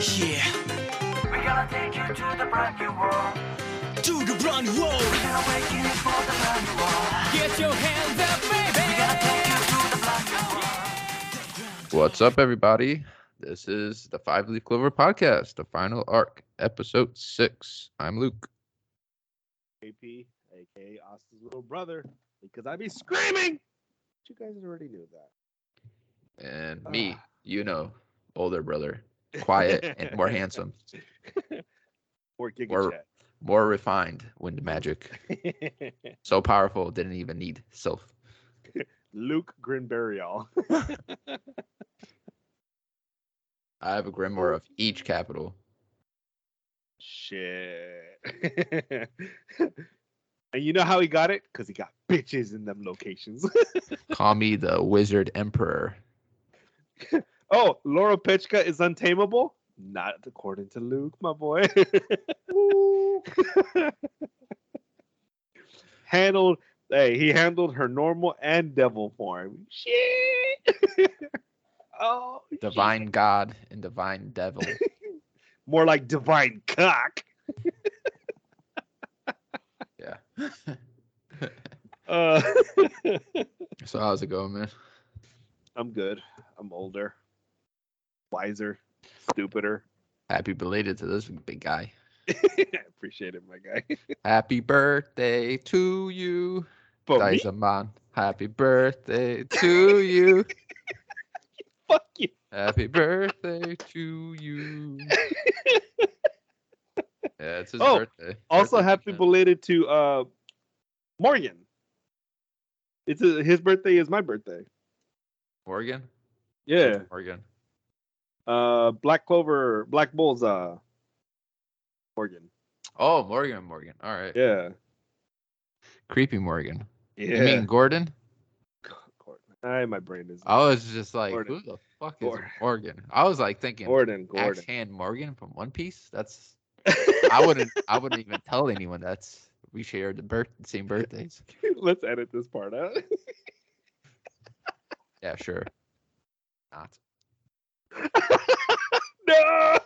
Yeah, We're gonna take you to the brand new world. to the brand new world. We're gonna wake you for the brand new world. Get your hands up, baby. We're gonna take you to the brand new world. What's up, everybody? This is the Five Leaf Clover Podcast, the final arc, episode six. I'm Luke. AP, aka Austin's little brother, because I'd be screaming. But you guys already knew that. And me, Ah. you know, older brother, quiet and more handsome, Or Giga Or- more refined, wind magic. So powerful, didn't even need self. Luke Grinberryall. I have a grimoire of each capital. Shit. and you know how he got it? Because he got bitches in them locations. Call me the Wizard Emperor. Oh, Lolopechka is untamable? Not according to Luke, my boy. handled hey, he handled her normal and devil form. Shit. oh shit. Divine God and Divine Devil. more like divine cock. Yeah. Uh, so how's it going, man? I'm good. I'm older, wiser, stupider. Happy belated to this big guy. I appreciate it, my guy. Happy birthday to you. Daisaman. Happy birthday to you. fuck you. Happy birthday to you. Yeah, it's his Oh, birthday. Also, Birthday happy belated to uh Morgan. It's a, his birthday is my birthday. Morgan? Yeah. Morgan. Uh, Black Clover, Black Bulls. Uh, Morgan. Oh, Morgan, Morgan. All right. Yeah. Creepy Morgan. Yeah. You mean Gordon? Ay, my brain is. I was just like, Gordon. who the fuck is Gordon. Morgan? I was like thinking Gordon. Axe Gordon. Hand Morgan from One Piece. That's I wouldn't I wouldn't even tell anyone that's we share the birth same birthdays. Let's edit this part out. Yeah, sure. Not. no.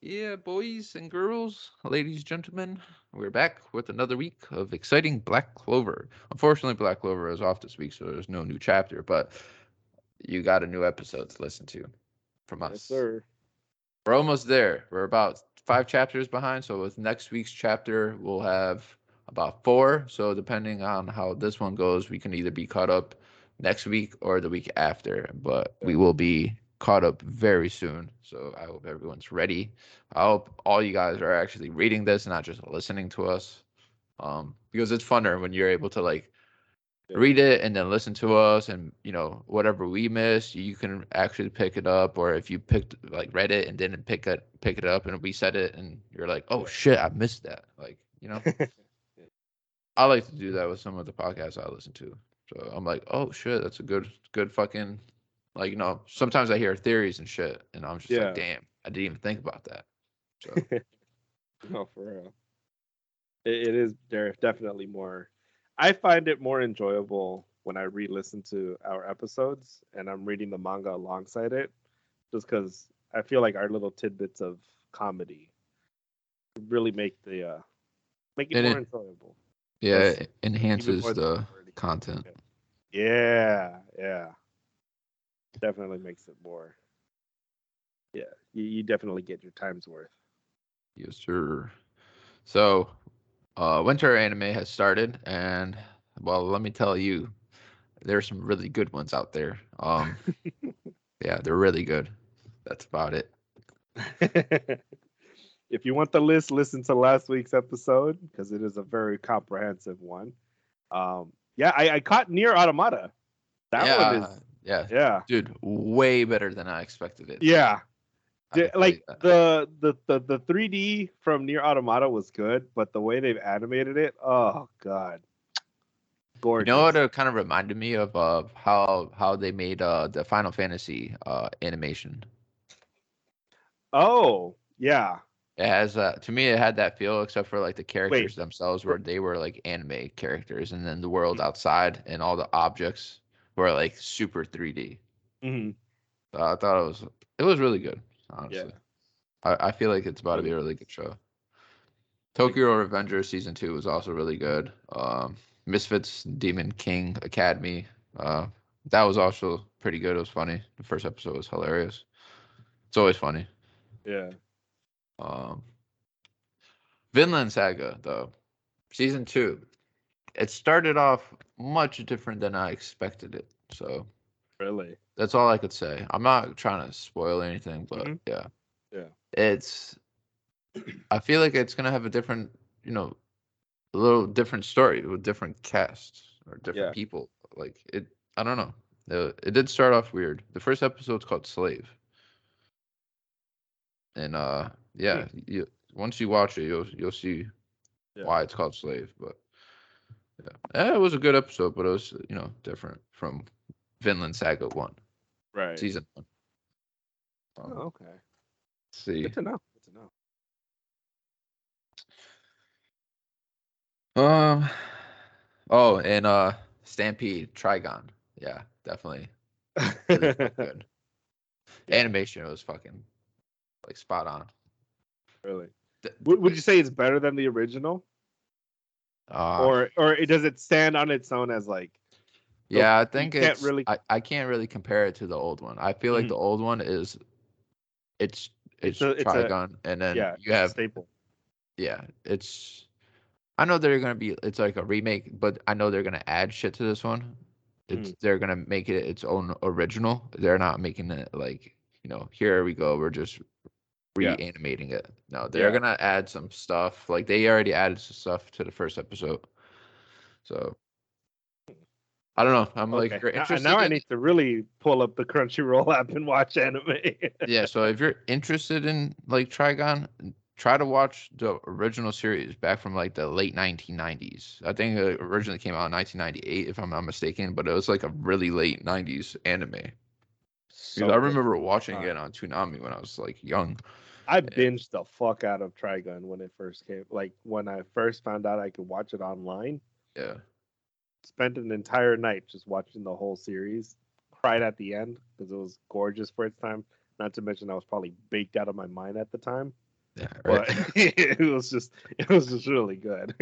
Yeah, boys and girls, ladies, and gentlemen, we're back with another week of exciting Black Clover. Unfortunately, Black Clover is off this week, so there's no new chapter, but you got a new episode to listen to from us. yes, sir. We're almost there. We're about five chapters behind, so with next week's chapter, we'll have about four. So depending on how this one goes, we can either be caught up next week or the week after, but we will be caught up very soon. So I hope everyone's ready. I hope all you guys are actually reading this, not just listening to us. Um, because it's funner when you're able to like read it and then listen to us and you know whatever we miss you can actually pick it up or if you picked like read it and didn't pick it pick it up and we said it and you're like oh shit i missed that like you know i like to do that with some of the podcasts i listen to so i'm like oh shit that's a good good fucking like you know sometimes i hear theories and shit and i'm just Yeah. like damn i didn't even think about that so No, for real. It, it is there definitely more. I find it more enjoyable when I re-listen to our episodes and I'm reading the manga alongside it, just because I feel like our little tidbits of comedy really make the uh make it And more it- enjoyable. yeah it enhances the. Content Yeah, yeah. Definitely makes it more. Yeah, you, you definitely get your time's worth. Yes, sir. So, uh, winter anime has started, and well, let me tell you, there's some really good ones out there. Um, yeah, they're really good. That's about it. if you want the list, listen to last week's episode because it is a very comprehensive one. Um, yeah, I, I caught Nier Automata. That yeah, one is yeah, yeah, dude, way better than I expected it. yeah. I can The- tell you like the the the the 3D from Nier Automata was good, but the way they've animated it, oh god, gorgeous. you know what it kind of reminded me of uh, how how they made uh the Final Fantasy uh animation. Oh yeah, It has uh to me it had that feel except for like the characters themselves where they were like anime characters and then the world outside and all the objects were like super 3D. hmm I thought it was it was really good. Honestly, I, I feel like it's about to be a really good show. Tokyo Revenger season two was also really good. Um, Misfits Demon King Academy. Uh, that was also pretty good. It was funny. The first episode was hilarious. It's always funny. Yeah. Um, Vinland Saga though, season two. It started off much different than I expected it. So Really. that's all I could say. I'm not trying to spoil anything, but Mhm. yeah. Yeah. It's I feel like it's gonna have a different, you know, a little different story with different casts or different Yeah. people. Like it I don't know. Uh, It did start off weird. The first episode's called Slave. And uh yeah, you once you watch it you'll you'll see Yeah. why it's called Slave, but yeah. Eh, it was a good episode, but it was, you know, different from Vinland Saga 1, Right. season 1. Um, Oh, okay. see. Good to know. Good to know. Um. Oh, and uh, Stampede Trigun. Yeah, definitely really good. Animation was fucking like spot on. Really. Would, would you say it's better than the original, Uh, or or it, does it stand on its own as like? yeah, I think can't it's really- I, I can't really compare it to the old one. I feel like Mhm. the old one is it's it's, It's a- it's a- Trigun, and then yeah, you have staple. yeah, it's. I know they're gonna be. It's like a remake, but I know they're gonna add shit to this one. It's they're gonna make it its own original. They're not making it like you know. Here we go. We're just Yeah. reanimating it. No, they're Yeah. gonna add some stuff. Like they already added some stuff to the first episode. So I don't know. I'm like, Okay. Now- interested. now I in- need to really pull up the Crunchyroll app and watch anime. yeah. So if you're interested in like Trigun, try to watch the original series back from like the late 1990s. I think it originally came out in 1998, if I'm not mistaken, but it was like a really late 90s anime. So I remember watching Uh, it on Toonami when I was like young. I binged the fuck out of Trigun when it first came. Like when I first found out I could watch it online, Yeah. spent an entire night just watching the whole series. Cried at the end because it was gorgeous for its time. Not to mention I was probably baked out of my mind at the time. Yeah. But it was just it was just really good.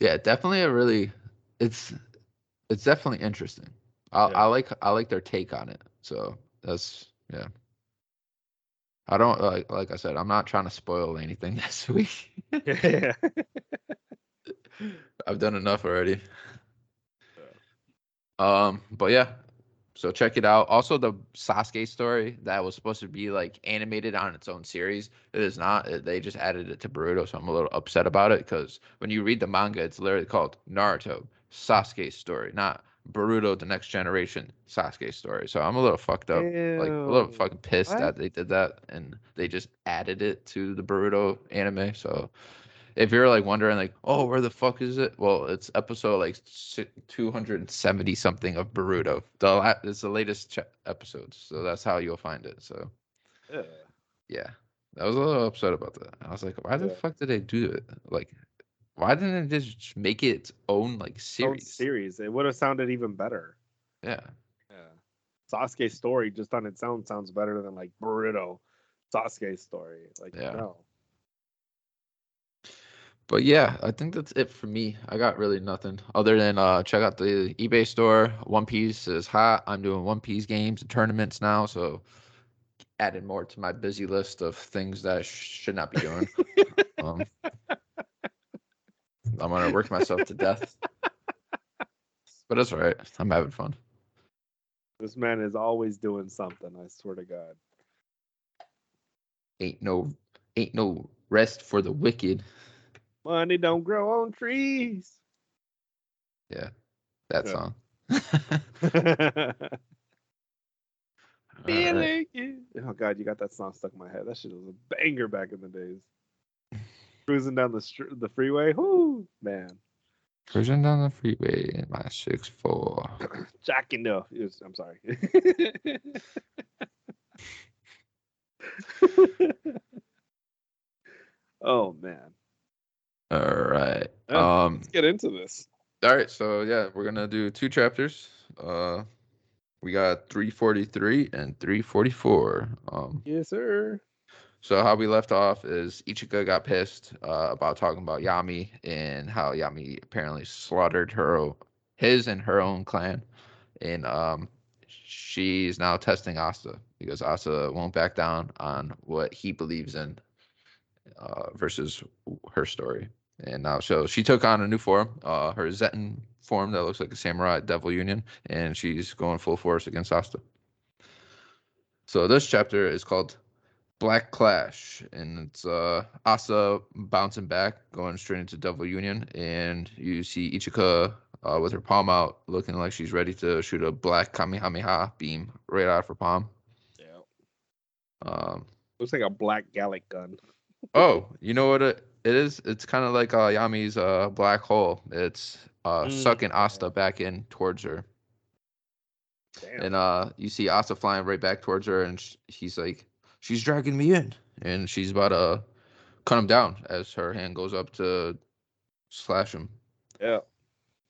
yeah. Definitely a really. It's it's definitely interesting. I Yeah. I like I like their take on it. So that's yeah. I don't like like I said. I'm not trying to spoil anything this week. yeah. I've done enough already. Um, but yeah, so check it out. Also, the Sasuke story that was supposed to be like animated on its own series, it is not. They just added it to Boruto, so I'm a little upset about it because when you read the manga, it's literally called Naruto Sasuke story, not Boruto the Next Generation Sasuke story. So I'm a little fucked up, like a little fucking pissed What? that they did that and they just added it to the Boruto anime. So if you're like wondering like oh where the fuck is it well it's episode like 270 something of Boruto the la- it's the latest ch- episodes so that's how you'll find it so Yeah. yeah I was a little upset about that I was like why the fuck did they do it like why didn't it just make it its own like Own series series. It would have sounded even better. yeah Yeah. Sasuke's story just on its own sounds better than like Boruto Sasuke's story. Like Yeah. no. But yeah, I think that's it for me. I got really nothing other than uh check out the eBay store. One Piece is hot. I'm doing One Piece games and tournaments now, so added more to my busy list of things that I sh- should not be doing. um, I'm gonna work myself to death, but it's all right. I'm having fun. This man is always doing something, I swear to God. Ain't no, ain't no rest for the wicked. Money don't grow on trees. Yeah, that Yeah. song. Right. Feeling it. Oh God, you got that song stuck in my head. That shit was a banger back in the days. Cruising down the str- the freeway, whoo, man, Cruising down the freeway in my six four. jacking up. I'm sorry. oh man, All right. Yeah. Um. let's get into this. All right. So yeah, we're gonna do two chapters. Uh, We got 343 and 344. Um, Yes, sir. So how we left off is Ichika got pissed uh, about talking about Yami and how Yami apparently slaughtered her his and her own clan, and um, she's now testing Asta because Asta won't back down on what he believes in uh, versus her story. And now, so she took on a new form, uh, her Zetten form that looks like a samurai devil union, and she's going full force against Asta. So this chapter is called Black Clash, and it's uh, Asta bouncing back, going straight into Devil Union, and you see Ichika uh, with her palm out, looking like she's ready to shoot a black Kamehameha beam right out of her palm. Yeah. Um, Looks like a black Galick gun. oh, you know what it, it is? It's kind of like uh, Yami's uh, black hole. It's uh, Mm. sucking Asta back in towards her. Damn. And uh, you see Asta flying right back towards her, and sh- he's like, "She's dragging me in," and she's about to cut him down as her hand goes up to slash him. yeah.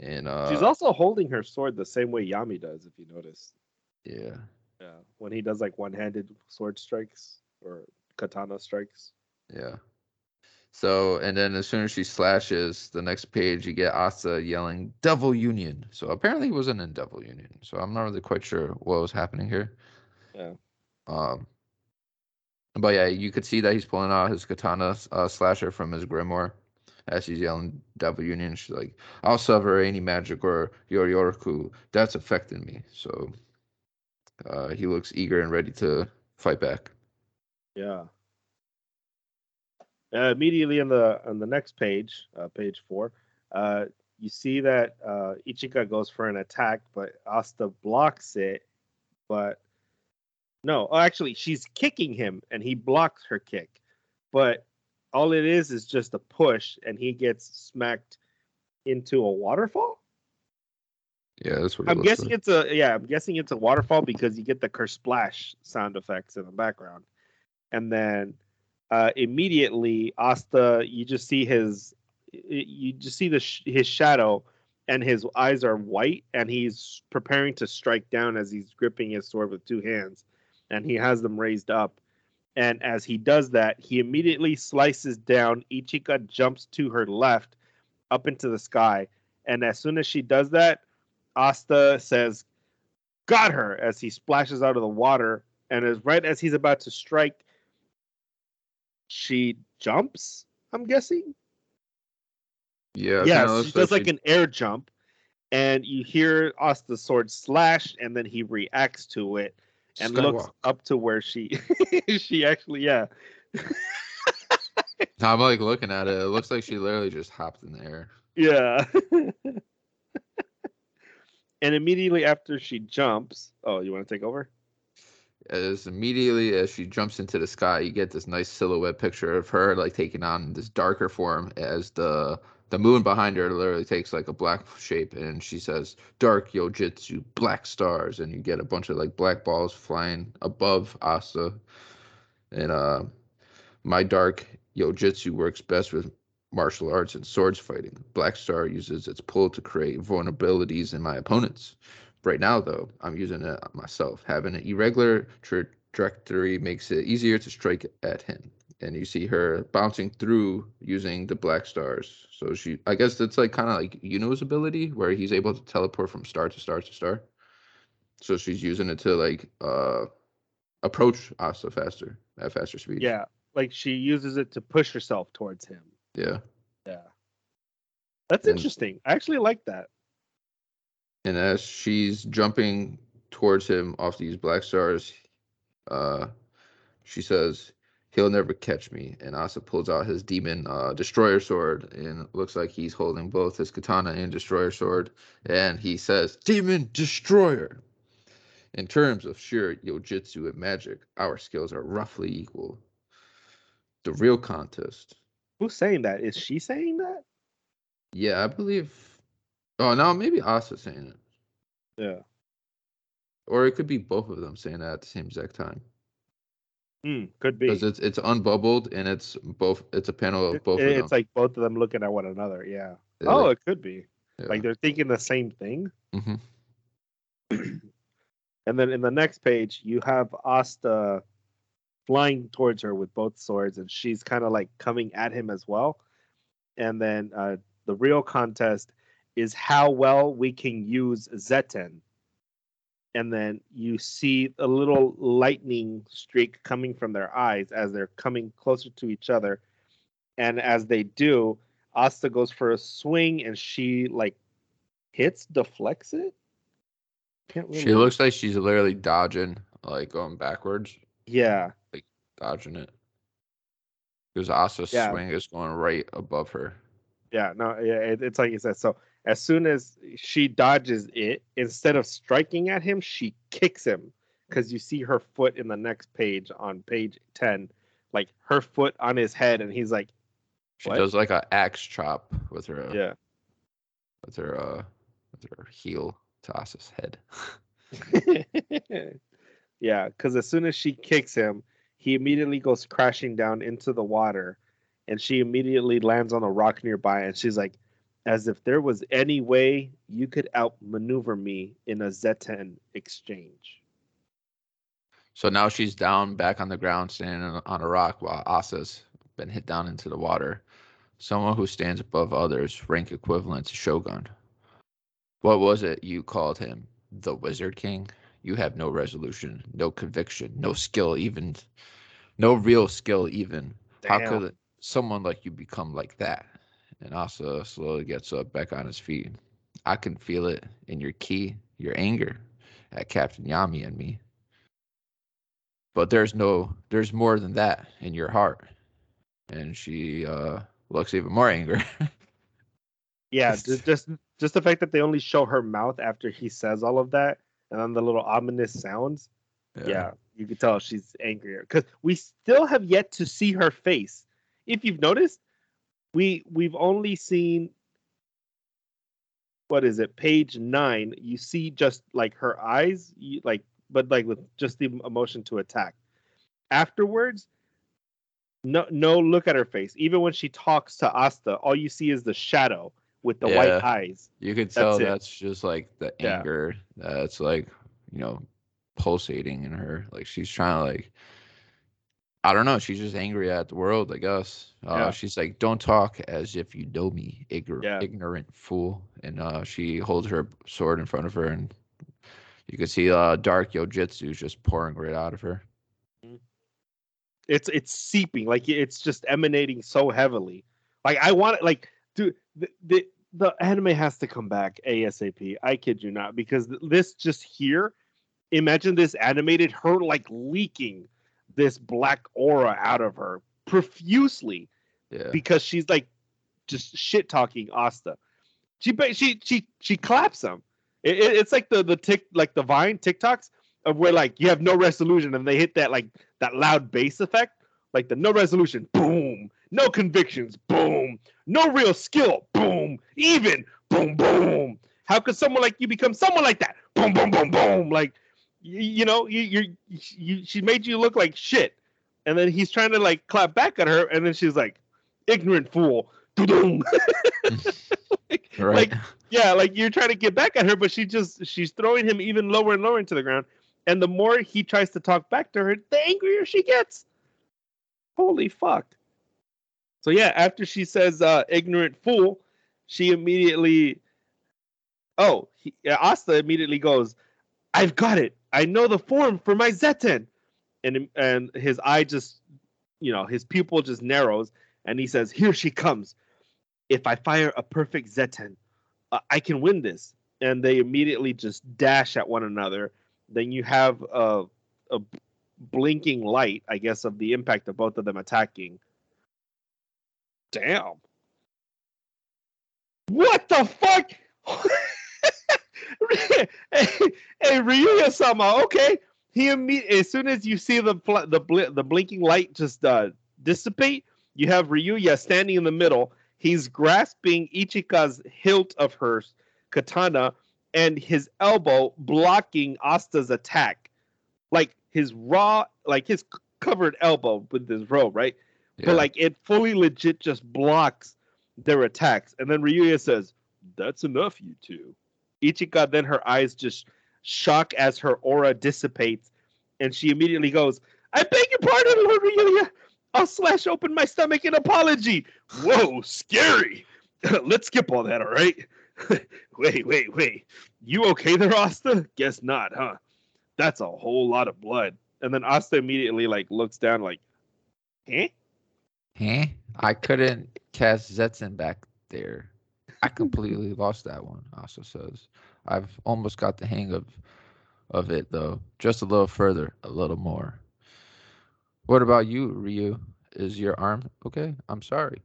And uh, She's also holding her sword the same way Yami does, if you notice. yeah, Yeah. When he does like one-handed sword strikes or katana strikes. yeah. So and then as soon as she slashes, the next page you get Asta yelling "Devil Union." So apparently he wasn't in Devil Union. So I'm not really quite sure what was happening here. Yeah. Um. But yeah, you could see that he's pulling out his katana uh, slasher from his grimoire as he's yelling "Devil Union." She's like, "I'll sever any magic or Yoryoku that's affecting me." So uh, he looks eager and ready to fight back. Yeah. Uh, immediately on the on the next page, uh, page four, uh, you see that uh, Ichika goes for an attack, but Asta blocks it. But no, oh, actually, she's kicking him, and he blocks her kick. But all it is is just a push, and he gets smacked into a waterfall. Yeah, that's what I'm guessing like. it's a yeah. I'm guessing it's a waterfall because you get the kersplash sound effects in the background, and then uh, immediately Asta, you just see his, you just see the sh- his shadow, and his eyes are white, and he's preparing to strike down as he's gripping his sword with two hands, and he has them raised up, and as he does that, he immediately slices down. Ichika jumps to her left, up into the sky, and as soon as she does that. Asta says, "Got her!" as he splashes out of the water, and as right as he's about to strike, she jumps. I'm guessing. Yeah, Yeah, kinda she does like she- an air jump, and you hear Asta's sword slash, and then he reacts to it and looks up to where she she actually yeah I'm like looking at it. It looks like she literally just hopped in the air. yeah. and immediately after she jumps, oh, you want to take over? as immediately as she jumps into the sky, you get this nice silhouette picture of her like taking on this darker form as the the moon behind her literally takes like a black shape and she says dark yojutsu black stars and you get a bunch of like black balls flying above asta and uh my dark yojutsu works best with martial arts and swords fighting black star uses its pull to create vulnerabilities in my opponents Right now, though, I'm using it myself. Having an irregular trajectory makes it easier to strike at him. And you see her bouncing through using the black stars. So she, I guess it's like kind of like Yuno's ability, where he's able to teleport from star to star to star. So she's using it to like uh approach Asta faster at faster speed. Yeah, like she uses it to push herself towards him. yeah. Yeah. That's And- interesting. I actually like that. And as she's jumping towards him off these black stars, uh, she says, "He'll never catch me." And Asta pulls out his demon uh, destroyer sword, and it looks like he's holding both his katana and destroyer sword. And he says, "Demon destroyer." In terms of sheer yojutsu and magic, our skills are roughly equal. The real contest, Who's saying that? Is she saying that? yeah, I believe. Oh no, maybe Asta saying it. Yeah. Or it could be both of them saying that at the same exact time. Hmm, could be. Because it's it's unbubbled and it's both it's a panel of It- both of it's like both of them looking at one another. Yeah. They're oh, it could be. yeah. Like they're thinking the same thing. Mhm. And then in the next page, you have Asta flying towards her with both swords, and she's kind of like coming at him as well. And then uh, the real contest is how well we can use Zetten. And then you see a little lightning streak coming from their eyes as they're coming closer to each other. And as they do, Asta goes for a swing and she like hits, deflects it. Can't really. She looks like she's literally dodging, like going backwards, Yeah, Like dodging it. Because Asta's Yeah. swing is going right above her. yeah, no, yeah. It, it's like you said. So as soon as she dodges it, instead of striking at him, she kicks him because you see her foot in the next page on page ten, like her foot on his head, and he's like, She does like a axe chop with her uh, yeah. with her uh with her heel to Asta's head. yeah, because as soon as she kicks him, he immediately goes crashing down into the water, and she immediately lands on a rock nearby. And she's like, "As if there was any way you could outmaneuver me in a Zetten exchange." So now she's down back on the ground, standing on- on a rock, while Asta's been hit down into the water. Someone who stands above others, rank equivalent to Shogun. What was it you called him? The Wizard King? You have no resolution, no conviction, no skill, even no real skill, even. How could someone like you become like that? And Asta slowly gets up back on his feet. I can feel it in your ki, your anger at Captain Yami and me but there's no there's more than that in your heart and she uh looks even more angry Yeah, just, just just the fact that they only show her mouth after he says all of that, and then the little ominous sounds. yeah, you can tell she's angrier because we still have yet to see her face. If you've noticed, we we've only seen what is it, page nine. You see just like her eyes, you, like but like with just the emotion to attack. Afterwards, no no look at her face. Even when she talks to Asta, all you see is the shadow with the white eyes. you could tell That's that's just like the Yeah. anger that's like you know pulsating in her like she's trying to like i don't know she's just angry at the world i guess. Uh Yeah. she's like don't talk as if you know me ignorant Yeah. ignorant fool. And uh she holds her sword in front of her and you can see uh dark yojutsu just pouring right out of her. It's it's seeping like it's just emanating so heavily. Like i want it like dude the, the the anime has to come back asap i kid you not because this just here imagine this animated her like leaking this black aura out of her profusely yeah. because she's like just shit talking asta. She she she she claps him it, it- it's like the the tick like the vine tiktoks of where like you have no resolution and they hit that like that loud bass effect. Like the no resolution boom. No convictions boom. No real skill boom. Even boom boom. How could someone like you become someone like that? Boom boom boom boom. Like you, you know you you're you she made you look like shit and then he's trying to like clap back at her and then she's like ignorant fool like, right like yeah, like you're trying to get back at her, but she just she's throwing him even lower and lower into the ground. And the more he tries to talk back to her, the angrier she gets. Holy fuck. So yeah, after she says uh ignorant fool, she immediately Oh, he, Asta immediately goes, "I've got it. I know the form for my Zetten. And and his eye just you know, his pupil just narrows and he says, "Here she comes. If I fire a perfect Zetten, uh, I can win this. And they immediately just dash at one another. Then you have a, a blinking light, I guess, of the impact of both of them attacking. Damn. What the fuck? hey, hey Ryuya sama, okay. He imme- as soon as you see the fl- the bl- the blinking light just uh, dissipate, you have Ryuya standing in the middle. He's grasping Ichika's hilt of her katana and his elbow blocking Asta's attack. Like his raw, like his covered elbow with his robe, right? yeah. But like it fully legit just blocks their attacks. And then Ryuya says, That's enough, you two. Ichika then her eyes just shock as her aura dissipates, and she immediately goes, "I beg your pardon, Lord Ryuya. I'll slash open my stomach in apology." Whoa, scary. Let's skip all that, all right? wait, wait, wait. You okay there, Asta? Guess not, huh? That's a whole lot of blood. And then Asta immediately like looks down, like, eh? Huh? I couldn't cast Zetten back there. I completely lost that one. Also says I've almost got the hang of of it though. Just a little further, a little more. What about you, Ryu? Is your arm okay? I'm sorry.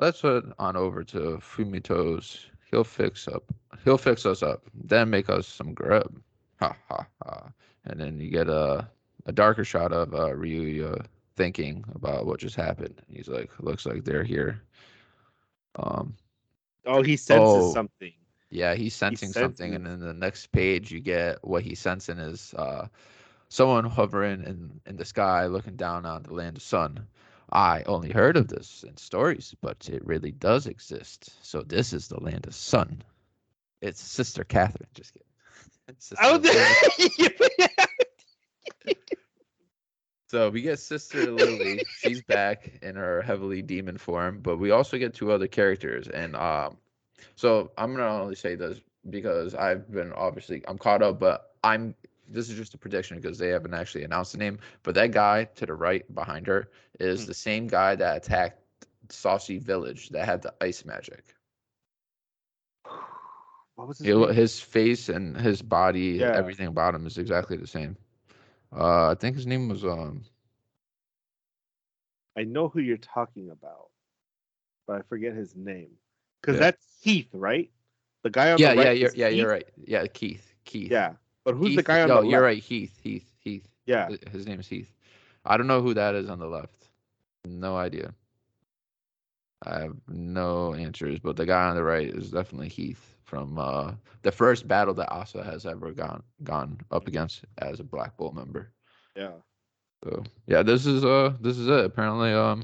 Let's head on over to Fumito's. He'll fix up. He'll fix us up. Then make us some grub. Ha ha ha. And then you get a a darker shot of uh, Ryu uh, thinking about what just happened. He's like, looks like they're here. Um, Oh, he senses Oh. something. yeah, he's sensing something, and then the next page you get what he's sensing is uh, someone hovering in in the sky, looking down on the land of sun. I only heard of this in stories, but it really does exist. So this is the land of sun. It's Sister Catherine. Just kidding. Sister Oh. So we get Sister Lily. She's back in her heavily demon form, but we also get two other characters. And um, so I'm gonna only say this because I've been obviously I'm caught up, but I'm this is just a prediction because they haven't actually announced the name. But that guy to the right behind her is Hmm. the same guy that attacked Saussy Village that had the ice magic. what was his He, name? his face and his body, Yeah. everything about him is exactly the same. Uh, I think his name was um. I know who you're talking about, but I forget his name. Because Yeah. that's Heath, right? The guy on Yeah, the right. yeah, you're, yeah, you're right. Yeah, Keith. Keith. Yeah, but who's the guy on no, the No, you're right. Heath. Heath. Heath. Yeah, His name is Heath. I don't know who that is on the left. No idea. I have no answers, but the guy on the right is definitely Heath from uh, the first battle that Asta has ever gone gone up against as a Black Bolt member. yeah. So yeah, this is uh this is it. Apparently, um,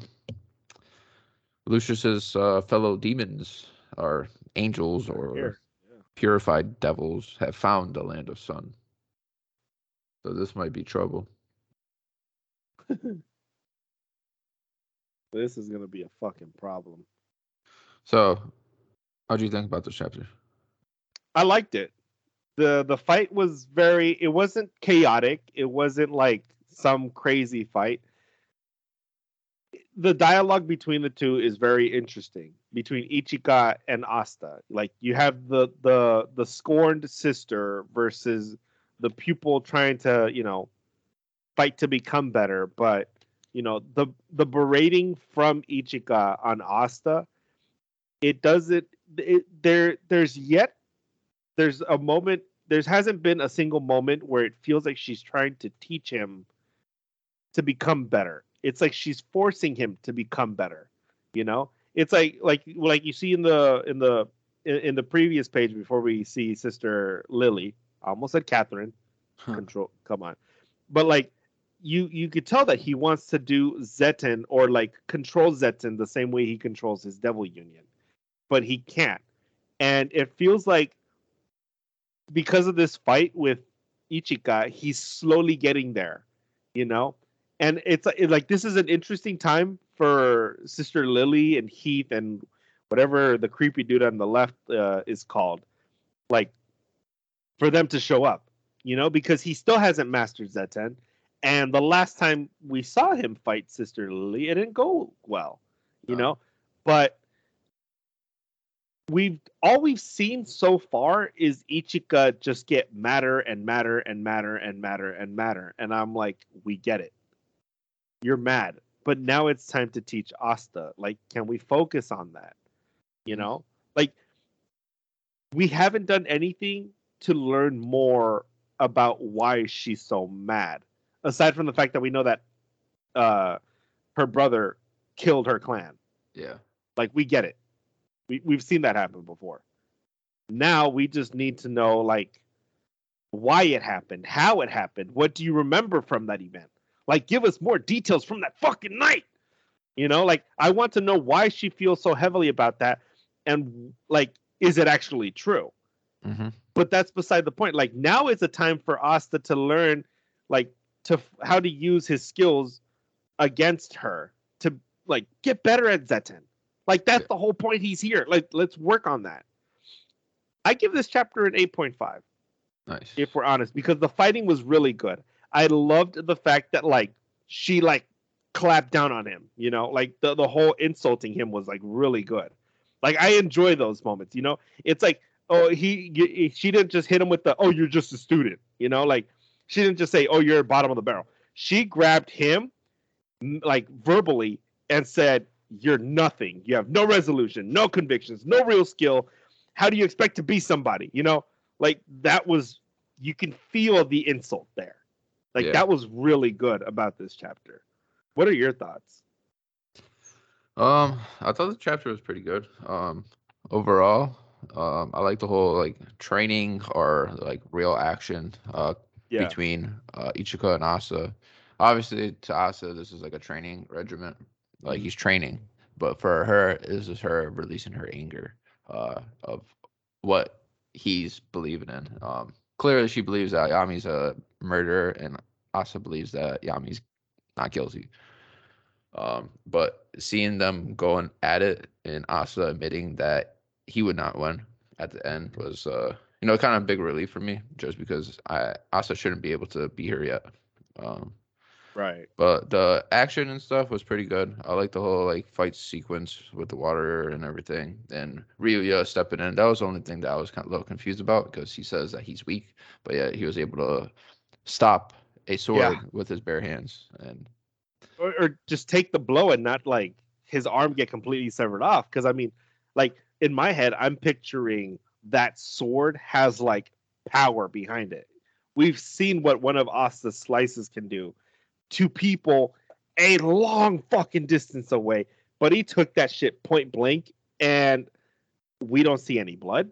Lucius's uh, fellow demons or angels or Here. Purified devils have found the land of sun. So this might be trouble. This is gonna be a fucking problem. So, how do you think about this chapter? I liked it. the The fight was very. It wasn't chaotic. It wasn't like some crazy fight. The dialogue between the two is very interesting between Ichika and Asta. Like you have the the the scorned sister versus the pupil trying to you know fight to become better, but you know the the berating from Ichika on Asta, it doesn't. It, there there's yet there's a moment there hasn't been a single moment where it feels like she's trying to teach him to become better. It's like she's forcing him to become better. You know, it's like like like you see in the in the in, in the previous page before we see Sister Lily. I almost said Catherine. Huh. Control. Come on, but like you you could tell that he wants to do Zetten or like control Zetten the same way he controls his Devil Union, but he can't, and it feels like because of this fight with Ichika, he's slowly getting there, you know? And it's it, like this is an interesting time for Sister Lily and Heath and whatever the creepy dude on the left uh, is called, like for them to show up, you know, because he still hasn't mastered Zetten. And the last time we saw him fight Sister Lily, it didn't go well, you No. know? But we've all we've seen so far is Ichika just get madder and madder and madder and madder and madder. And I'm like, we get it. You're mad. But now it's time to teach Asta. Like, can we focus on that? You know? Like we haven't done anything to learn more about why she's so mad. Aside from the fact that we know that uh her brother killed her clan. Yeah. Like we get it. We we've seen that happen before. Now we just need to know like why it happened, how it happened, what do you remember from that event? Like give us more details from that fucking night. You know, like I want to know why she feels so heavily about that and like is it actually true? hmm but that's beside the point. Like now is the time for Asta to learn, like to f- how to use his skills against her to like get better at Zetten. Like that's the whole point. He's here. Like let's work on that. I give this chapter an eight point five Nice. if we're honest, because the fighting was really good. I loved the fact that like she like clapped down on him, you know, like the, the whole insulting him was like really good. Like I enjoy those moments, you know. It's like oh he, he she didn't just hit him with the oh you're just a student, you know, like she didn't just say oh you're bottom of the barrel. She grabbed him like verbally and said you're nothing. You have no resolution, no convictions, no real skill. How do you expect to be somebody? You know, like that was you can feel the insult there. Like Yeah. that was really good about this chapter. What are your thoughts? Um, I thought the chapter was pretty good. Um, overall, um, I like the whole like training or like real action uh between uh Ichika and Asta. Obviously, to Asta, this is like a training regiment. Like Mhm. he's training, but for her, this is her releasing her anger uh of what he's believing in. Um, clearly, she believes that Yami's a murderer, and Asta believes that Yami's not guilty. Um, but seeing them going at it and Asta admitting that he would not win at the end was, uh, you know, kind of a big relief for me, just because I Asta shouldn't be able to be here yet. Um, Right. but the action and stuff was pretty good. I like the whole like fight sequence with the water and everything. And Ryuya stepping in. That was the only thing that I was kind of a little confused about because he says that he's weak, but yeah, he was able to stop a sword with his bare hands. And Or, or just take the blow and not like his arm get completely severed off. Because I mean, like in my head, I'm picturing that sword has like power behind it. We've seen what one of Asta's slices can do to people a long fucking distance away, but he took that shit point blank, and we don't see any blood.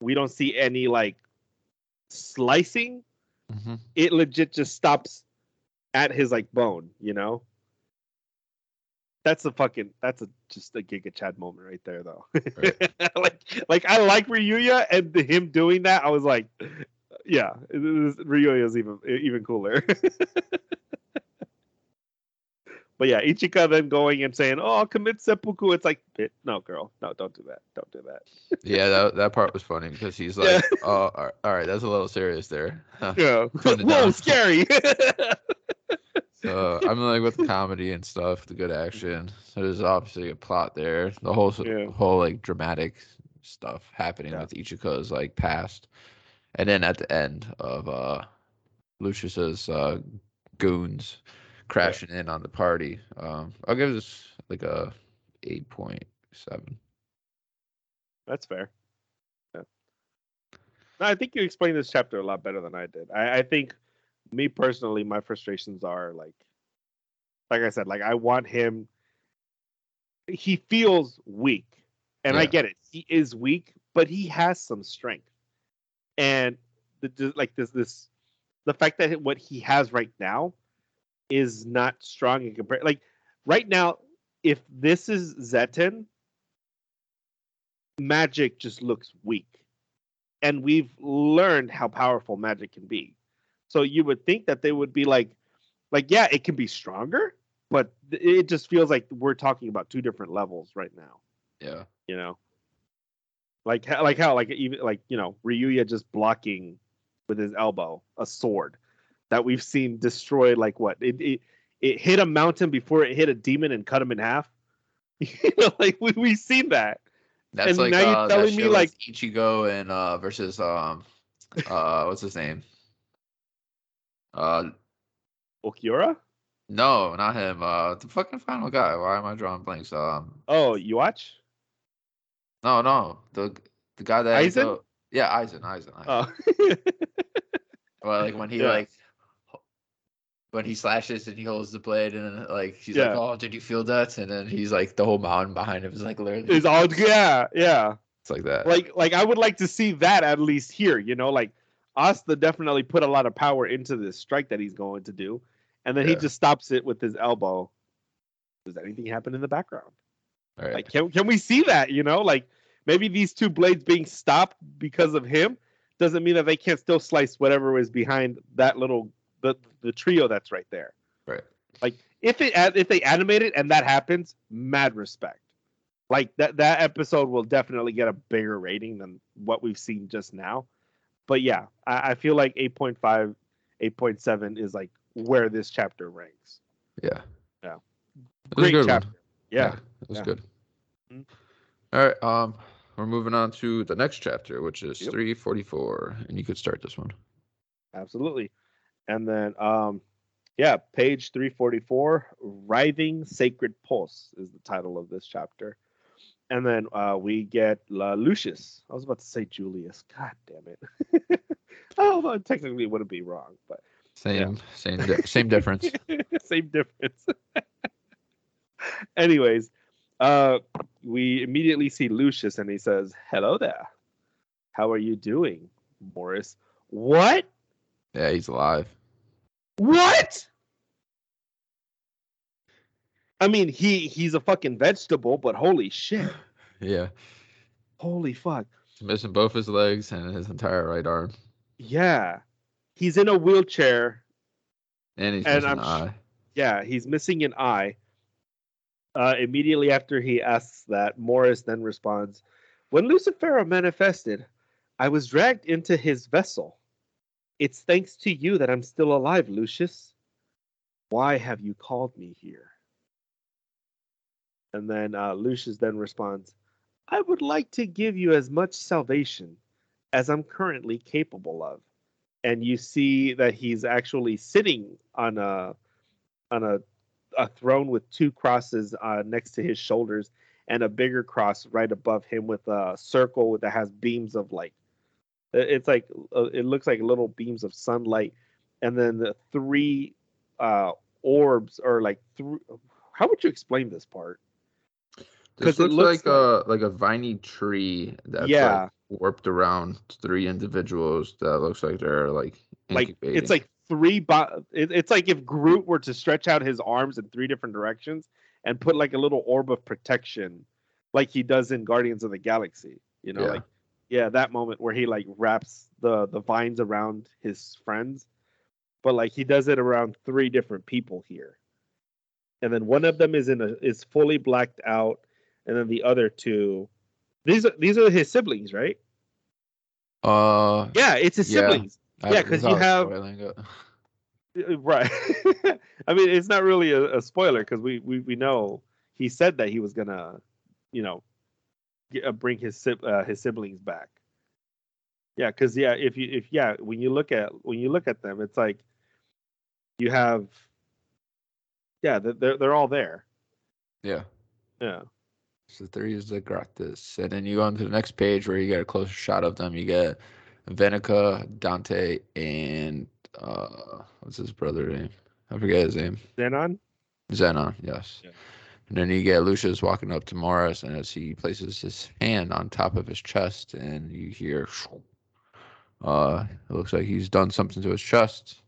We don't see any like slicing. Mm-hmm. It legit just stops at his like bone, you know. That's a fucking that's a just a Giga Chad moment right there though. like like I like Ryuya and the- him doing that, I was like, yeah, it was, Ryuya is even even cooler. but yeah, Ichika then going and saying, "Oh, I'll commit seppuku." It's like, no, girl, no, don't do that, don't do that. yeah, that, that part was funny because he's Yeah. like, oh, all right, all right, that's a little serious there. Yeah, whoa, scary. So I'm like with the comedy and stuff, the good action. So there's obviously a plot there. The whole Yeah. whole like dramatic stuff happening Yeah. with Ichika's like past, and then at the end of uh Lucius's uh goons crashing in on the party. Um, I'll give this like a eight point seven. That's fair. Yeah. No, I think you explained this chapter a lot better than I did. I, I think me personally, my frustrations are like like I said, like I want him he feels weak. And I get it. He is weak, but he has some strength. And the, the like this this the fact that what he has right now is not strong in compare like right now if this is Zetten magic just looks weak. And we've learned how powerful magic can be. So you would think that they would be like like yeah, it can be stronger, but it just feels like we're talking about two different levels right now, Yeah. you know. Like how- like how like even like, you know, Ryuya just blocking with his elbow a sword that we've seen destroy like what? It it, it hit a mountain before it hit a demon and cut him in half. you know, like we we've seen that. That's And like now you're uh, that telling me, like- Ichigo and uh versus um uh what's his name? Uh Okiura? no, not him. Uh the fucking final guy. Why am I drawing blanks? Um Oh, you watch? no, no. The the guy that the- yeah, Aizen, Aizen, Aizen. Oh. Well, like when he Yeah. like when he slashes and he holds the blade and then, like he's Yeah. like, "Oh, did you feel that?" And then he's like, the whole mountain behind him is like literally It's all yeah, yeah. it's like that. Like like I would like to see that at least here, you know, like Asta definitely put a lot of power into this strike that he's going to do. And then he just stops it with his elbow. Does anything happen in the background? All right. Like can can we see that, you know? Like maybe these two blades being stopped because of him doesn't mean that they can't still slice whatever is behind that little the the trio that's right there. Right. Like if it if they animate it and that happens, mad respect. Like that that episode will definitely get a bigger rating than what we've seen just now. But yeah, I, I feel like 8.5, 8.7 is like where this chapter ranks. Yeah. Yeah. It was a Great good one. chapter. Yeah. it was yeah. good. Mhm. All right. Um, we're moving on to the next chapter, which is Yep. 344, and you could start this one. absolutely. And then um yeah, page 344, Writhing Sacred Pulse is the title of this chapter. And then uh we get uh, Lucius. I was about to say Julius. God damn it. oh, well, technically it wouldn't be wrong, but Same, same, di- same difference. same difference. Anyways, uh we immediately see Lucius and he says, Hello there. How are you doing, Morris? What? Yeah, he's alive. What? I mean, he he's a fucking vegetable, but holy shit. Yeah, Holy fuck. he's missing both his legs and his entire right arm, Yeah. He's in a wheelchair. and he's And missing I'm an eye. Yeah, he's missing an eye. Uh, immediately after he asks that, Morris then responds, When Lucifera manifested, I was dragged into his vessel. It's thanks to you that I'm still alive, Lucius. Why have you called me here? And then uh, Lucius then responds, I would like to give you as much salvation as I'm currently capable of. And you see that he's actually sitting on a on a a throne with two crosses uh, next to his shoulders and a bigger cross right above him with a circle that has beams of light. It- It's like uh, it looks like little beams of sunlight, and then the three uh, orbs are like three. How would you explain this part? This 'cause it looks, looks like, a like a viney tree that's Yeah. like warped around three individuals that looks like they're like Like it's like three. Bo- it, it's like if Groot were to stretch out his arms in three different directions and put like a little orb of protection, like he does in Guardians of the Galaxy. You know, Yeah. like yeah, that moment where he like wraps the the vines around his friends, but like he does it around three different people here, and then one of them is in a is fully blacked out, and then the other two, these are these are his siblings, right? uh Yeah, it's his Yeah. siblings. I- yeah, 'cause you have-. Uh, Right. I mean, it's not really a, a spoiler because we, we we know he said that he was gonna, you know, get, uh, bring his uh, his siblings back. Yeah, because yeah, if you if yeah, when you look at when you look at them, it's like you have, yeah, they're they're, all there. yeah. Yeah. So three is the gratis. And then you go on to the next page where you get a closer shot of them. You get Vanica, Dante, and uh what's his brother name? I forget his name. Zenon. Zenon, yes. Yeah. And then you get Lucius walking up to Morris, and as he places his hand on top of his chest, and you hear, uh, it looks like he's done something to his chest.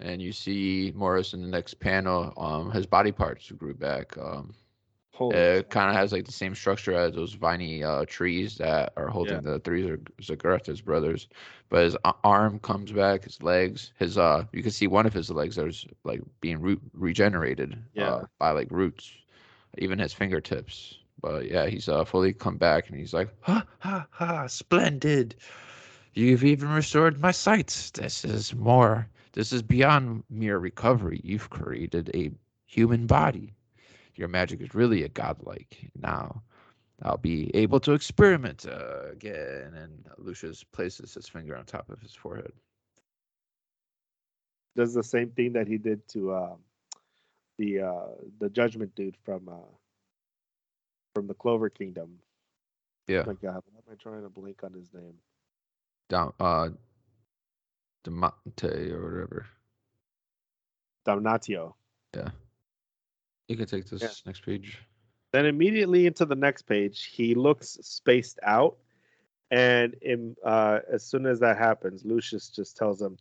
And you see Morris in the next panel, um, his body parts grew back. Um, it kind of has like the same structure as those viney uh, trees that are holding Yeah. the three Zogratis brothers. But his arm comes back, his legs, his uh, you can see one of his legs there's like being root regenerated Yeah. uh, by like roots, even his fingertips. But yeah, he's uh, fully come back and he's like, ha ha ha, splendid. You've even restored my sight. This is more. This is beyond mere recovery. You've created a human body your magic is really a godlike. Now I'll be able to experiment uh, again. And Lucius places his finger on top of his forehead. does the same thing that he did to um, the uh, the Judgment dude from uh, from the Clover Kingdom. Yeah, Oh my God, why am I trying to blink on his name? down uh, Demonte or whatever. Damnatio. Yeah. You can take this Yeah. next page. Then immediately into the next page, he looks spaced out, and in, uh, as soon as that happens, Lucius just tells him,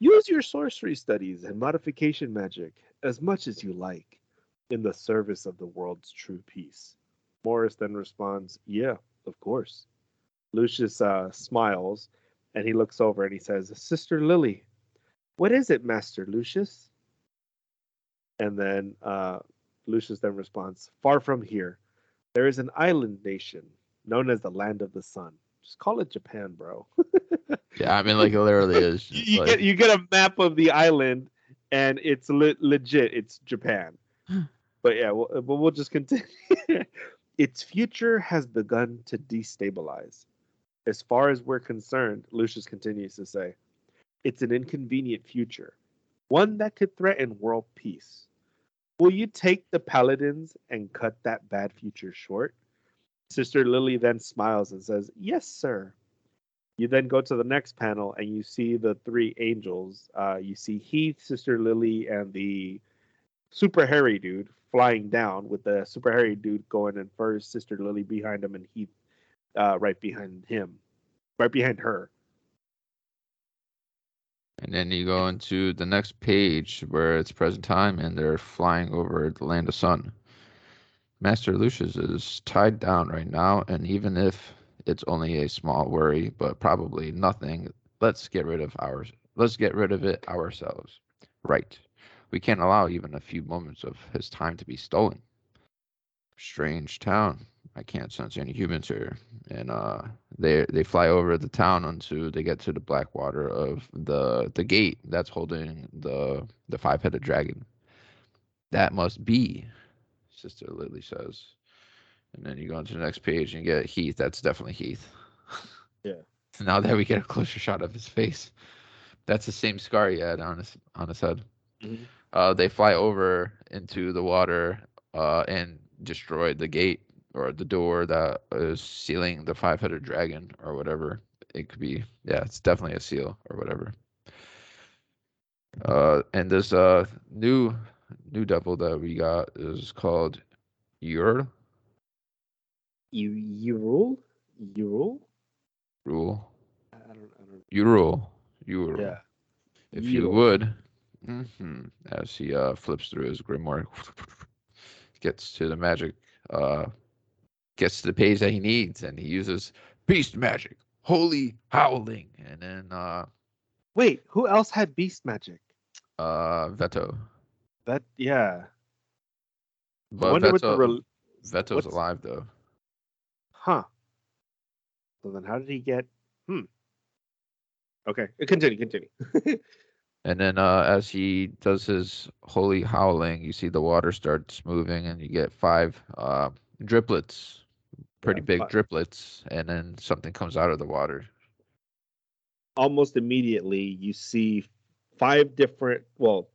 "Use your sorcery studies and modification magic as much as you like, in the service of the world's true peace." Morris then responds, "Yeah, Of course. Lucius uh, smiles and he looks over and he says, Sister Lily, what is it, Master Lucius? And then uh, Lucius then responds, Far from here, there is an island nation known as the Land of the Sun. Just call it Japan, bro. Yeah, I mean, like it literally is. you, like- get you get a map of the island, and it's le- legit. It's Japan. but yeah, we'll, but we'll just continue. its future has begun to destabilize. As far as we're concerned, Lucius continues to say, it's an inconvenient future, one that could threaten world peace. Will you take the paladins and cut that bad future short? Sister Lily then smiles and says, Yes, sir. You then go to the next panel and you see the three angels. Uh, you see Heath, Sister Lily, and the super hairy dude flying down with the super hairy dude going in first, Sister Lily behind him, and Heath uh, right behind him, right behind her. And then you go into the next page where it's present time and they're flying over the land of sun. Master Lucius is tied down right now, and even if it's only a small worry, but probably nothing, let's get rid of ours. Let's get rid of it ourselves. Right. We can't allow even a few moments of his time to be stolen. Strange town. I can't sense any humans here. And uh they they fly over the town until they get to the black water of the the gate that's holding the the five headed dragon. That must be, Sister Lily says. And then you go into the next page and you get Heath. That's definitely Heath. Yeah. Now that we get a closer shot of his face, that's the same scar he had on his on his head. Mhm. Uh, they fly over into the water uh, and destroy the gate or the door that is sealing the five-headed dragon or whatever it could be. Yeah, it's definitely a seal or whatever. Uh, and this uh new new devil that we got is called Ur You you rule, you rule. Rule I don't I don't. Urul Urul. Yeah. If you Ur. would, hmm as he uh, flips through his grimoire, gets to the magic, uh, gets to the page that he needs, and he uses beast magic, holy howling, and then uh, Wait, who else had beast magic? uh, Vetto. That yeah. I But wonder what the Vetto, rel- Vetto's alive though. Huh. So then, how did he get? Hmm. Okay, uh, continue, continue. And then uh, as he does his holy howling, you see the water starts moving, and you get five uh, driplets, pretty Yeah, big fi- driplets, and then something comes out of the water. Almost immediately, you see five different. Well,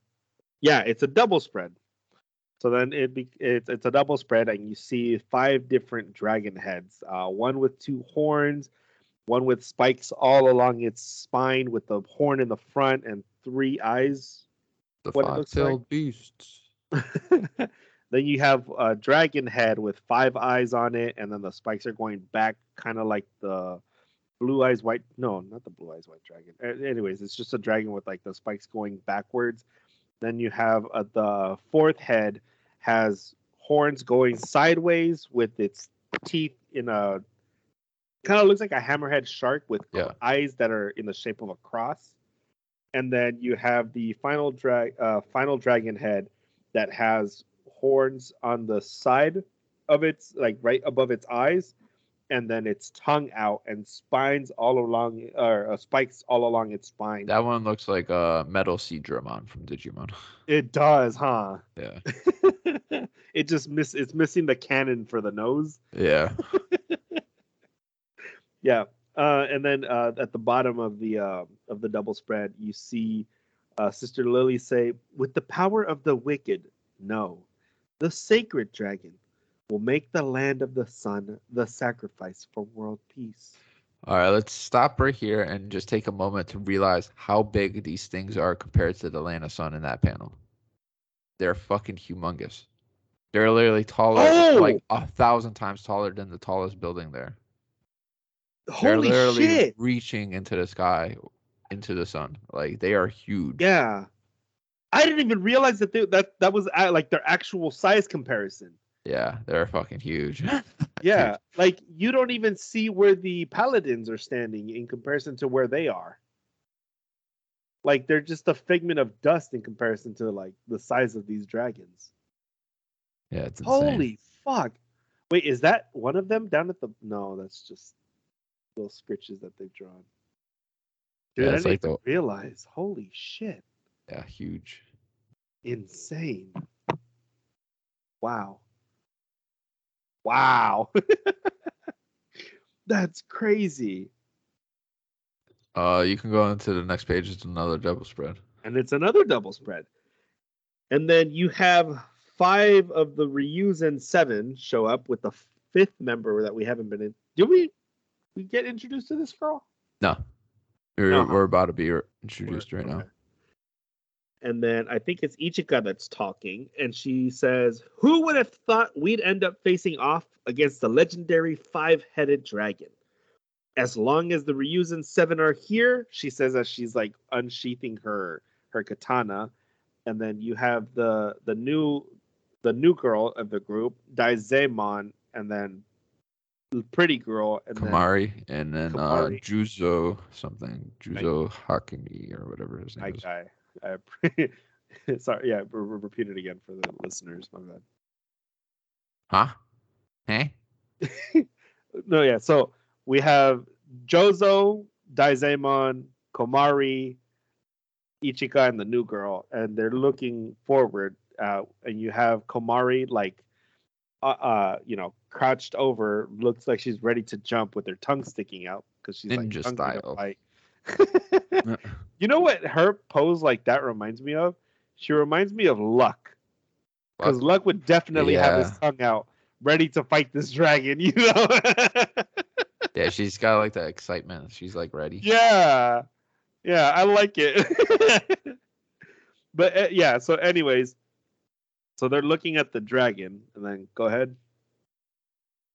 yeah, it's a double spread. So then it be, it's it's a double spread, and you see five different dragon heads. Uh, one with two horns, one with spikes all along its spine, with the horn in the front and three eyes The What it looks like. five-tailed beasts. then you have a dragon head with five eyes on it, and then the spikes are going back, kind of like the blue eyes white. No, not the blue eyes white dragon. Anyways, it's just a dragon with like the spikes going backwards. Then you have uh, the fourth head has horns going sideways with its teeth in a kind of looks like a hammerhead shark with Yeah. eyes that are in the shape of a cross. And then you have the final drag, uh, final dragon head that has horns on the side of its, like right above its eyes, and then its tongue out and spines all along, or uh, spikes all along its spine. That one looks like a MetalSeadramon from Digimon. it does, huh? Yeah. it just miss. It's missing the cannon for the nose. Yeah. Yeah. Uh, and then uh, at the bottom of the uh, of the double spread, you see uh, Sister Lily say, "With the power of the wicked, no, the sacred dragon will make the land of the sun the sacrifice for world peace." All right, let's stop right here and just take a moment to realize how big these things are compared to the Land of Sun in that panel. They're fucking humongous. They're literally taller, Oh! like a thousand times taller than the tallest building there. Holy They're literally shit! reaching into the sky, into the sun. Like they are huge. Yeah, I didn't even realize that they, that that was like their actual size comparison. Yeah, they're fucking huge. Yeah, like you don't even see where the paladins are standing in comparison to where they are. Like they're just a figment of dust in comparison to like the size of these dragons. yeah, it's insane. Holy fuck! Wait, is that one of them down at the? No, that's just little scritches that they've drawn. Dude, Yeah, I didn't like even the- realize. Holy shit! Yeah, huge. Insane. Wow. Wow. That's crazy. Uh, you can go into the next page. It's another double spread. And it's another double spread. And then you have five of the Ryuzen seven show up with the fifth member that we haven't been in. Did we we get introduced to this girl? No, we're Uh-huh. we're about to be introduced right now. And then I think it's Ichika that's talking, and she says, Who would have thought we'd end up facing off against the legendary five headed dragon? As long as the Ryuzen seven are here, she says as she's like unsheathing her her katana. And then you have the the new the new girl of the group, Daizemon, and then the pretty girl, and then Komari and then uh Juzo something Juzo Hakimi or whatever his name I, is. I, I appre- sorry, yeah, re- re- repeat it again for the listeners. My bad. Huh? Hey? No, yeah. So we have Jozo, Daizemon, Komari, Ichika, and the new girl, and they're looking forward. Uh, and you have Komari like, uh, uh, you know, crouched over, looks like she's ready to jump with her tongue sticking out because she's like Ninja to style. fight. you know what her pose like that reminds me of? She reminds me of Luck. Because Luck? Luck would definitely have his tongue out, ready to fight this dragon, you know? Yeah, she's got like that excitement. She's like ready. yeah. Yeah, I like it. but uh, yeah, so anyways, so they're looking at the dragon, and then go ahead.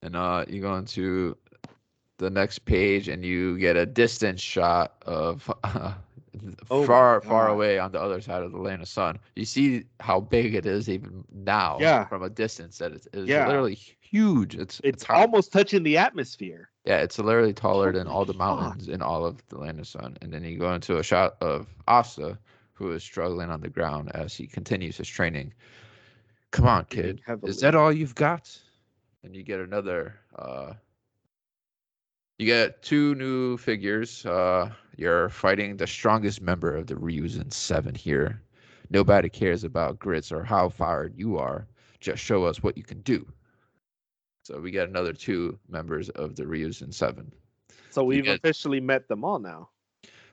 And uh, you go into the next page and you get a distance shot of uh, Oh far, far away on the other side of the land of sun. You see how big it is even now. Yeah. From a distance that it's, it's Yeah. literally huge. It's It's high- almost touching the atmosphere. Yeah, it's literally taller than all the mountains in all of the land of sun. And then you go into a shot of Asta, who is struggling on the ground as he continues his training. Come on, kid. Is that all you've got? And you get another uh you get two new figures. Uh you're fighting the strongest member of the Ryuzen seven here. Nobody cares about grits or how fired you are. Just show us what you can do. So we get another two members of the Ryuzen seven. So we've get- officially met them all now.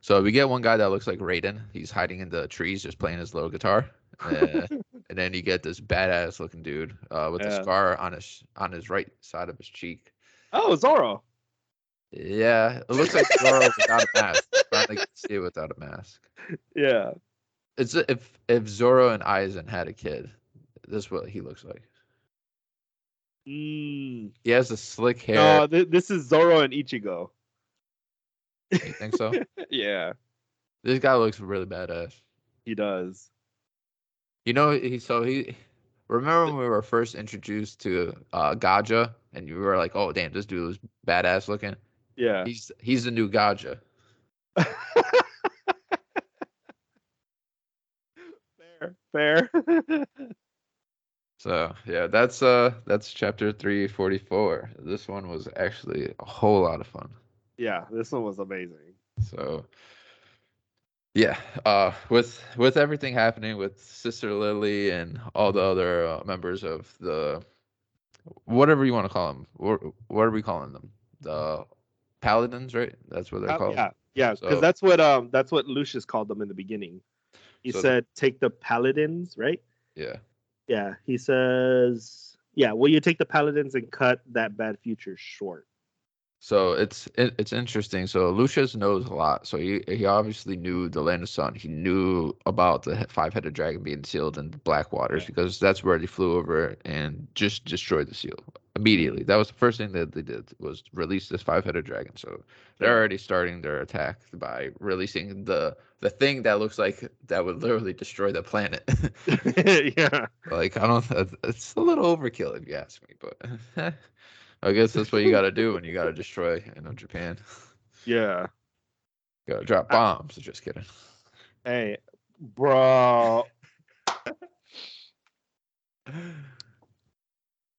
So we get one guy that looks like Raiden. He's hiding in the trees, just playing his little guitar. Uh, and then you get this badass looking dude uh, with Yeah. a scar on his on his right side of his cheek. Oh, Zoro. Yeah, it looks like Zoro without a mask. Finally can see it without a mask. Yeah. It's if if Zoro and Aizen had a kid, this is what he looks like. Mm. He has the slick hair. No, th- this is Zoro and Ichigo. You think so? yeah, this guy looks really badass. he does. You know, he so he remember when we were first introduced to uh Gaja and you were like, "Oh, damn, this dude was badass looking." Yeah. He's he's the new Gaja. fair, fair. So yeah, that's uh that's chapter three forty four. This one was actually a whole lot of fun. yeah, this one was amazing. So yeah, uh, with with everything happening with Sister Lily and all the other uh, members of the whatever you want to call them, what, what are we calling them? The paladins, right? That's what they're Uh, called. yeah, yeah, because So- that's what um that's what Lucius called them in the beginning. He So- said, "Take the paladins," right? Yeah. Yeah, he says, "Yeah, well, you take the paladins and cut that bad future short." So it's it, it's interesting. So Lucius knows a lot. So he he obviously knew the land of sun. He knew about the five headed dragon being sealed in the black waters because that's where they flew over and just destroyed the seal immediately. That was the first thing that they did was release this five headed dragon. So they're already starting their attack by releasing the the thing that looks like that would literally destroy the planet. yeah. like I don't. It's a little overkill if you ask me, but I guess that's what you got to do when you got to destroy, you know, Japan. Yeah. Got to drop I- bombs. Just kidding. Hey, bro.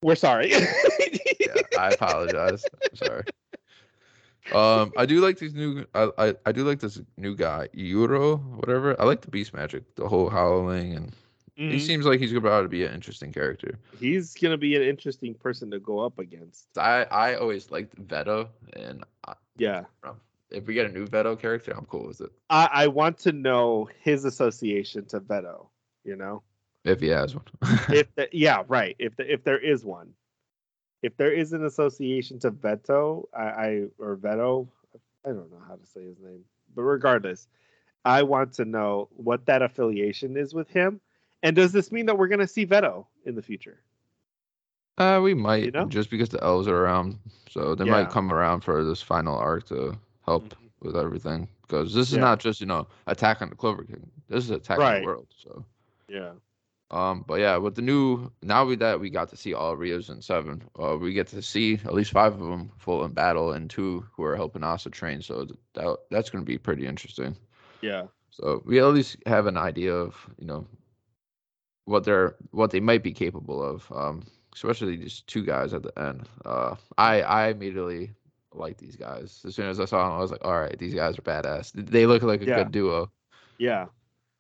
We're sorry. Yeah, I apologize. I'm sorry. Um, I do like these new. I, I I do like this new guy, Euro, whatever. I like the beast magic, the whole howling, and he Mhm. seems like he's about to be an interesting character. He's gonna be an interesting person to go up against. I I always liked Vetto, and I, Yeah. if we get a new Vetto character, I'm cool with it. I, I want to know his association to Vetto, you know? If he has one. if the, yeah, right. If the, if there is one. If there is an association to Vetto, I, I or Vetto, I don't know how to say his name. But regardless, I want to know what that affiliation is with him. And does this mean that we're gonna see Vetto in the future? Uh, we might know? just because the elves are around, so they Yeah. might come around for this final arc to help Mhm. with everything. Because this is Yeah. not just you know attack on the Clover King. This is attack on the world. So, Yeah. um, but yeah, with the new now we that we got to see all Ryuzen seven, uh, we get to see at least five of them full in battle and two who are helping Asta train. So that that's going to be pretty interesting. Yeah. So we at least have an idea of you know what they're what they might be capable of. Um, especially these two guys at the end. Uh, I I immediately like these guys. As soon as I saw them, I was like, all right, these guys are badass. They look like a Yeah. good duo. Yeah.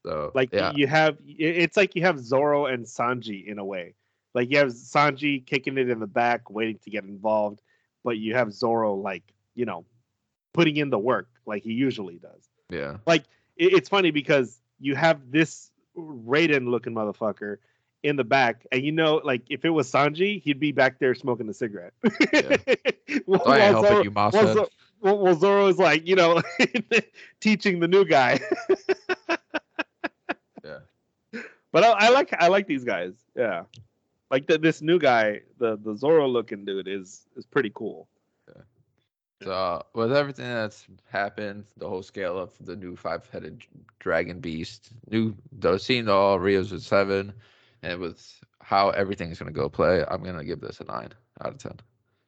So Like yeah, you have it's like you have Zoro and Sanji in a way. Like you have Sanji kicking it in the back, waiting to get involved, but you have Zoro like, you know, putting in the work like he usually does. yeah, Like it's funny because you have this Raiden looking motherfucker in the back, and you know, like if it was Sanji, he'd be back there smoking a cigarette. Yeah. While I ain't helping you, Moss while head. Zo- well, well, Zoro is like, you know, teaching the new guy. yeah. But I, I like I like these guys. Yeah, like the, this new guy, the the Zoro looking dude is is pretty cool. So with everything that's happened, the whole scale of the new five-headed dragon beast, new the seeing all Ryuzen seven, and with how everything's gonna go play, I'm gonna give this a nine out of ten.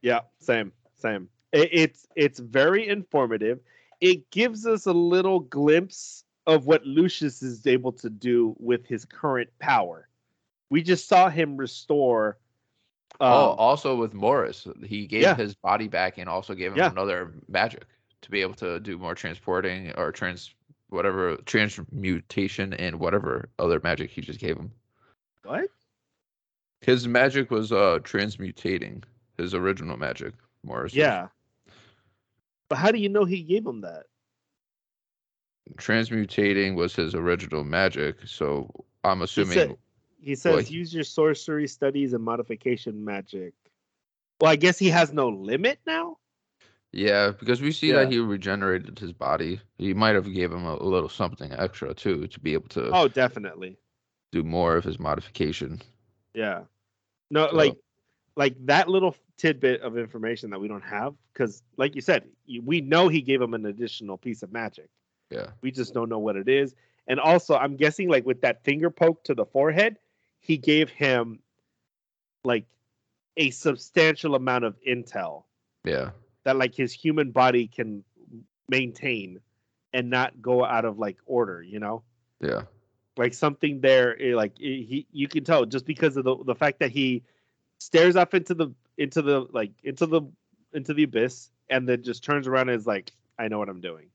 Yeah, same, same. It, it's it's very informative. It gives us a little glimpse of what Lucius is able to do with his current power. We just saw him restore. Um, oh, also with Morris, he gave yeah. his body back and also gave him Yeah. another magic to be able to do more transporting or trans whatever transmutation and whatever other magic he just gave him. what? His magic was uh transmutating his original magic. Morris. Yeah. But how do you know he gave him that? transmutating was his original magic, so I'm assuming He says he- use your sorcery studies and modification magic. Well, I guess he has no limit now. yeah, because we see that he regenerated his body. He might have gave him a, a little something extra too to be able to Oh, definitely. do more of his modification. Yeah. No, So- like like that little tidbit of information that we don't have because like you said, we know he gave him an additional piece of magic. Yeah, We just don't know what it is. And also, I'm guessing like with that finger poke to the forehead, he gave him like a substantial amount of intel yeah, that like his human body can maintain and not go out of like order, you know? yeah, like something there eh, like eh, he you can tell just because of the the fact that he stares up into the into the like into the into the abyss and then just turns around and is like i know what i'm doing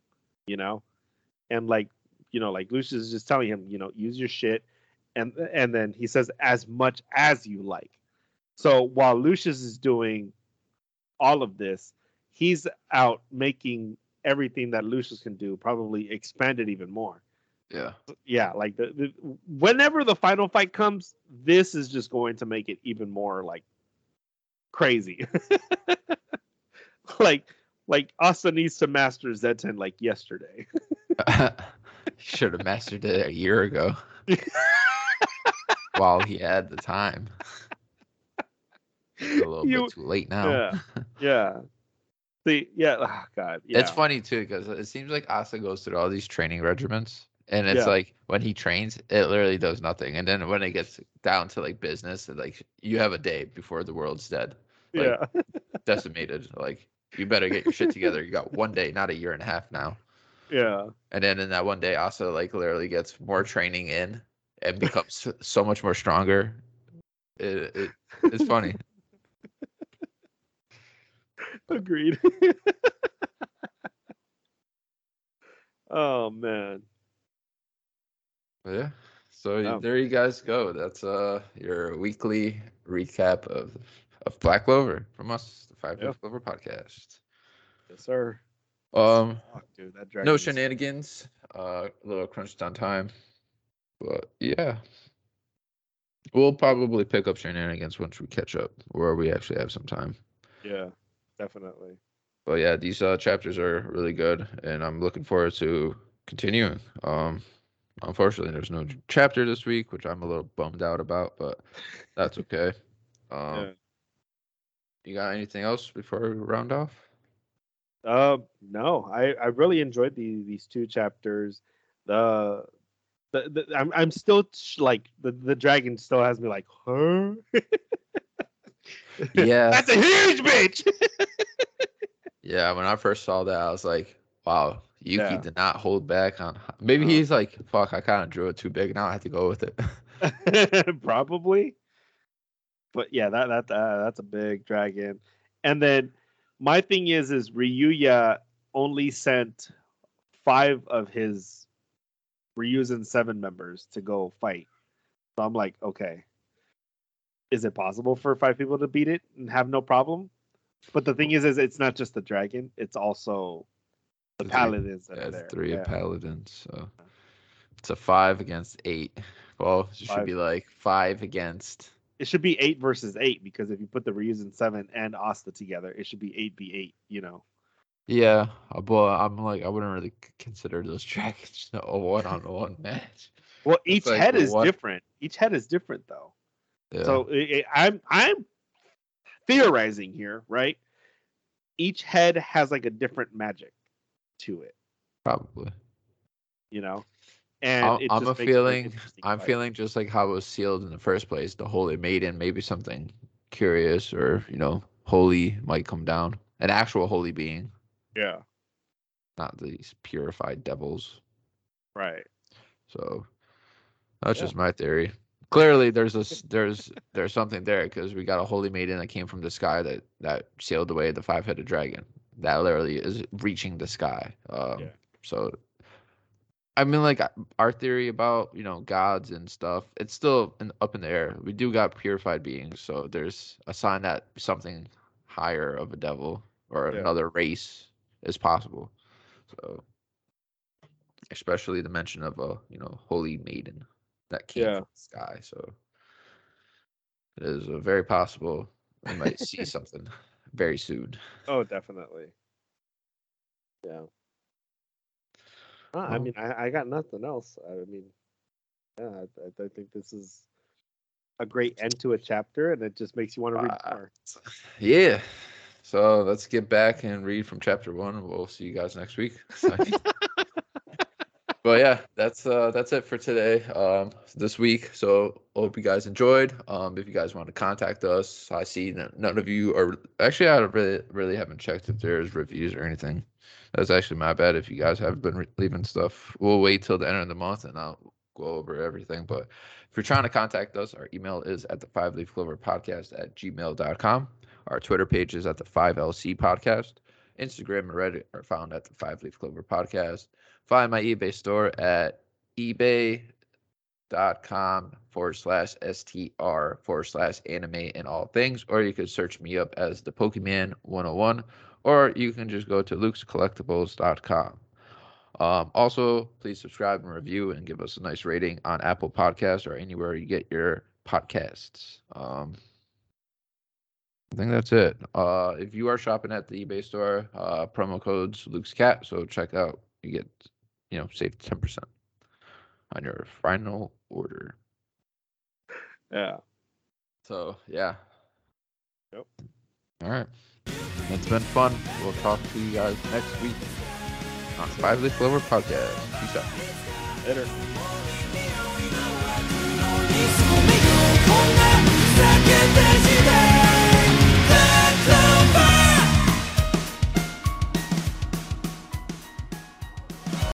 you know? And like you know like lucius is just telling him you know use your shit and and then he says as much as you like so while lucius is doing all of this he's out making everything that lucius can do probably expanded even more yeah. yeah, like the, the whenever the final fight comes, this is just going to make it even more like crazy. like like Asta needs to master Zetten like yesterday. Should have mastered it a year ago while he had the time. It's a little You- bit too late now. Yeah. Yeah. See, yeah, oh god. Yeah. It's funny too because it seems like Asta goes through all these training regiments, and it's Yeah. like when he trains, it literally does nothing, and then when it gets down to like business, like you have a day before the world's dead, like- Yeah. decimated. Like you better get your shit together. You got one day, not a year and a half now. Yeah. And then in that one day, Asta like literally gets more training in and becomes so- much more stronger. It, it it's funny. Agreed. oh man. Yeah. So Oh. there you guys go. That's uh your weekly recap of of Black Clover from us, the Five. Clover podcast. Yes, sir. Um, Fuck, dude, that no shenanigans. Uh, a little crunched on time, but yeah, we'll probably pick up shenanigans once we catch up, where we actually have some time. Yeah, definitely. But yeah, these uh, chapters are really good, and I'm looking forward to continuing. Um, unfortunately, there's no chapter this week, which I'm a little bummed out about, but that's okay. Um, Yeah. you got anything else before we round off? Uh, no, I I really enjoyed the these two chapters. The the, the I'm I'm still sh- like the the dragon still has me like, huh? Yeah, That's a huge bitch. yeah. When I first saw that, I was like, "Wow, Yuki Yeah. did not hold back on." Maybe he's like, "Fuck, I kind of drew it too big. Now I have to go with it." Probably. But yeah, that that uh, that's a big dragon. And then my thing is is Ryuya only sent five of his Ryuzen seven members to go fight. So I'm like, okay. Is it possible for five people to beat it and have no problem? But the thing is, is it's not just the dragon; it's also the paladins that Yeah, three yeah. paladins. So it's a five against eight. Well, it should Five. be like five against. it should be eight versus eight because if you put the Ryuzen seven and Asta together, it should be eight v eight. You know. Yeah, uh, but I'm like, I wouldn't really consider those dragons a one-on-one match. Well, each like head is different. Each head is different though. Yeah. So I'm I'm theorizing here, right? Each head has like a different magic to it, probably. you know. And I'm, I'm a makes for an feeling. I'm fight. feeling just like how it was sealed in the first place. The Holy Maiden, maybe something curious or you know, holy might come down. An actual holy being, Yeah. not these purified devils. Right. So that's Yeah. just my theory. Clearly, there's a there's there's something there because we got a holy maiden that came from the sky that that sealed away the five headed dragon. That literally is reaching the sky. Um, Yeah. So, I mean, like our theory about you know gods and stuff, it's still in, up in the air. We do got purified beings, so there's a sign that something higher of a devil or Yeah. another race is possible. So, especially the mention of a you know holy maiden that came Yeah. from the sky. So it is very possible we might see something very soon. Oh, definitely. Yeah. Uh, I mean, I, I got nothing else. I mean, yeah, I, I- I think this is a great end to a chapter, and it just makes you want to read Uh, more. Yeah. So let's get back and read from chapter one. We'll see you guys next week. but yeah, that's uh that's it for today. Um this week. So hope you guys enjoyed. Um if you guys want to contact us, I see none of you are actually I really really haven't checked if there's reviews or anything. That's actually my bad if you guys have been re- leaving stuff. We'll wait till the end of the month and I'll go over everything. But if you're trying to contact us, our email is at the five leaf clover podcast at gmail.com. Our Twitter page is at the 5LC podcast. Instagram and Reddit are found at the Five Leaf Clover podcast. Find my eBay store at ebay.com forward slash STR forward slash anime and all things, or you could search me up as the Pokemon 101, or you can just go to lukescollectibles.com. Um, also, please subscribe and review and give us a nice rating on Apple Podcasts or anywhere you get your podcasts. Um, I think that's it. Uh, if you are shopping at the eBay store, uh, promo codes Luke's Cat. So check out. You get, you know, save ten percent on your final order. Yeah. So yeah. Yep. All right. It's been fun. We'll talk to you guys next week on Five Leaf Clover Podcast. Peace out. Later. Later.